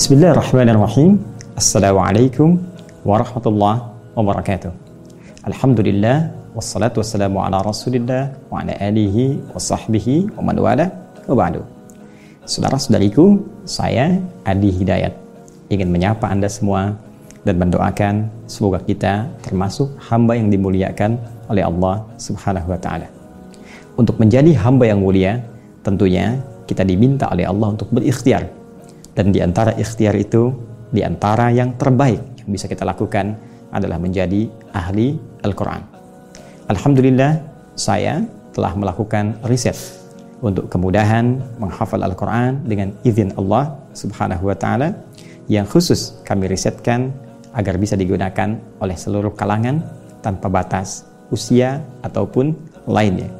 Bismillahirrahmanirrahim. Assalamualaikum warahmatullahi wabarakatuh. Alhamdulillah wassalatu wassalamu ala Rasulillah wa ala alihi wa sahbihi wa man wala wa ba'du. Saudara-saudariku, saya Adi Hidayat ingin menyapa Anda semua dan mendoakan semoga kita termasuk hamba yang dimuliakan oleh Allah Subhanahu wa taala. Untuk menjadi hamba yang mulia, tentunya kita diminta oleh Allah untuk berikhtiar dan di antara ikhtiar itu, di antara yang terbaik yang bisa kita lakukan adalah menjadi ahli Al-Quran. Alhamdulillah, saya telah melakukan riset untuk kemudahan menghafal Al-Quran dengan izin Allah Subhanahu wa Ta'ala yang khusus kami risetkan agar bisa digunakan oleh seluruh kalangan tanpa batas usia ataupun lainnya.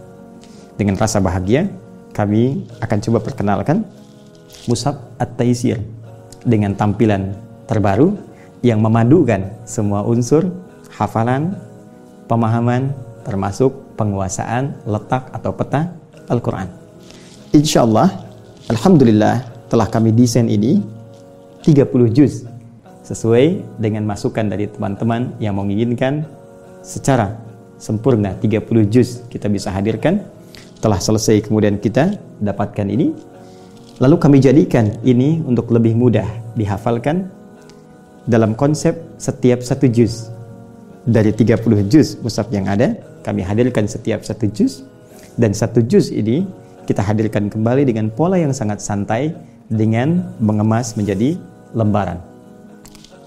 Dengan rasa bahagia, kami akan coba perkenalkan Musab At-Taisir dengan tampilan terbaru yang memadukan semua unsur hafalan, pemahaman, termasuk penguasaan letak atau peta Al-Quran. Insya Allah, Alhamdulillah telah kami desain ini 30 juz sesuai dengan masukan dari teman-teman yang menginginkan secara sempurna 30 juz kita bisa hadirkan telah selesai kemudian kita dapatkan ini Lalu kami jadikan ini untuk lebih mudah dihafalkan dalam konsep setiap satu juz. Dari 30 juz musab yang ada, kami hadirkan setiap satu juz. Dan satu juz ini kita hadirkan kembali dengan pola yang sangat santai dengan mengemas menjadi lembaran.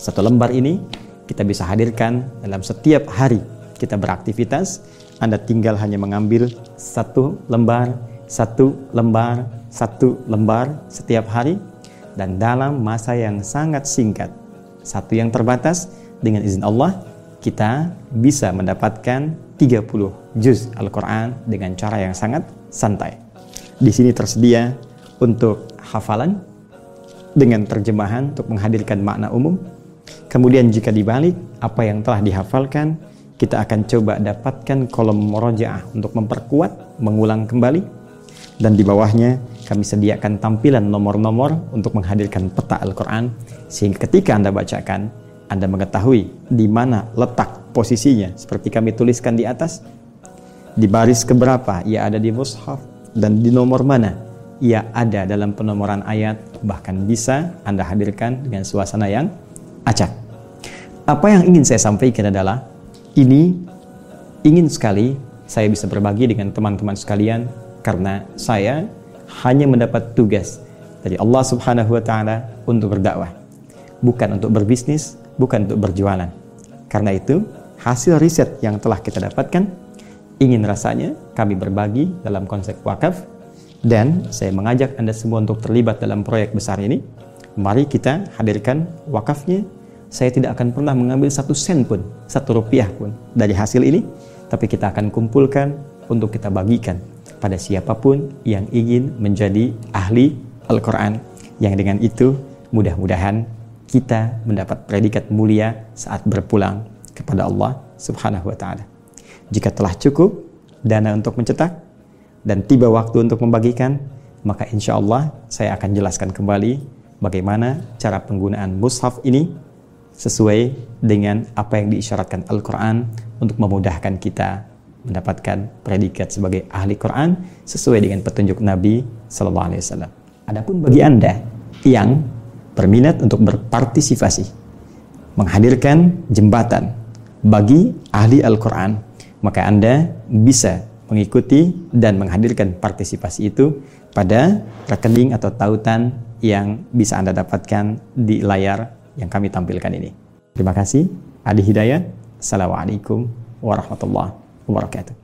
Satu lembar ini kita bisa hadirkan dalam setiap hari kita beraktivitas. Anda tinggal hanya mengambil satu lembar, satu lembar, satu lembar setiap hari dan dalam masa yang sangat singkat, satu yang terbatas dengan izin Allah, kita bisa mendapatkan 30 juz Al-Quran dengan cara yang sangat santai. Di sini tersedia untuk hafalan dengan terjemahan untuk menghadirkan makna umum. Kemudian jika dibalik apa yang telah dihafalkan, kita akan coba dapatkan kolom murojaah untuk memperkuat, mengulang kembali. Dan di bawahnya kami sediakan tampilan nomor-nomor untuk menghadirkan peta Al-Quran sehingga ketika Anda bacakan Anda mengetahui di mana letak posisinya. Seperti kami tuliskan di atas di baris keberapa ia ada di mushaf dan di nomor mana ia ada dalam penomoran ayat. Bahkan bisa Anda hadirkan dengan suasana yang acak. Apa yang ingin saya sampaikan adalah ini ingin sekali saya bisa berbagi dengan teman-teman sekalian karena saya hanya mendapat tugas dari Allah Subhanahu wa taala untuk berdakwah, bukan untuk berbisnis, bukan untuk berjualan. Karena itu, hasil riset yang telah kita dapatkan ingin rasanya kami berbagi dalam konsep wakaf dan saya mengajak Anda semua untuk terlibat dalam proyek besar ini. Mari kita hadirkan wakafnya. Saya tidak akan pernah mengambil satu sen pun, satu rupiah pun dari hasil ini, tapi kita akan kumpulkan untuk kita bagikan pada siapa pun yang ingin menjadi ahli Al-Quran yang dengan itu mudah-mudahan kita mendapat predikat mulia saat berpulang kepada Allah Subhanahu wa taala. Jika telah cukup dana untuk mencetak dan tiba waktu untuk membagikan, maka insya Allah saya akan jelaskan kembali bagaimana cara penggunaan mushaf ini sesuai dengan apa yang diisyaratkan Al-Quran untuk memudahkan kita mendapatkan predikat sebagai ahli Quran sesuai dengan petunjuk Nabi Sallallahu Alaihi Wasallam. Adapun bagi anda yang berminat untuk berpartisipasi menghadirkan jembatan bagi ahli Al-Quran, maka anda bisa mengikuti dan menghadirkan partisipasi itu pada rekening atau tautan yang bisa anda dapatkan di layar yang kami tampilkan ini. Terima kasih. Adi Hidayat. Assalamualaikum warahmatullahi wabarakatuh.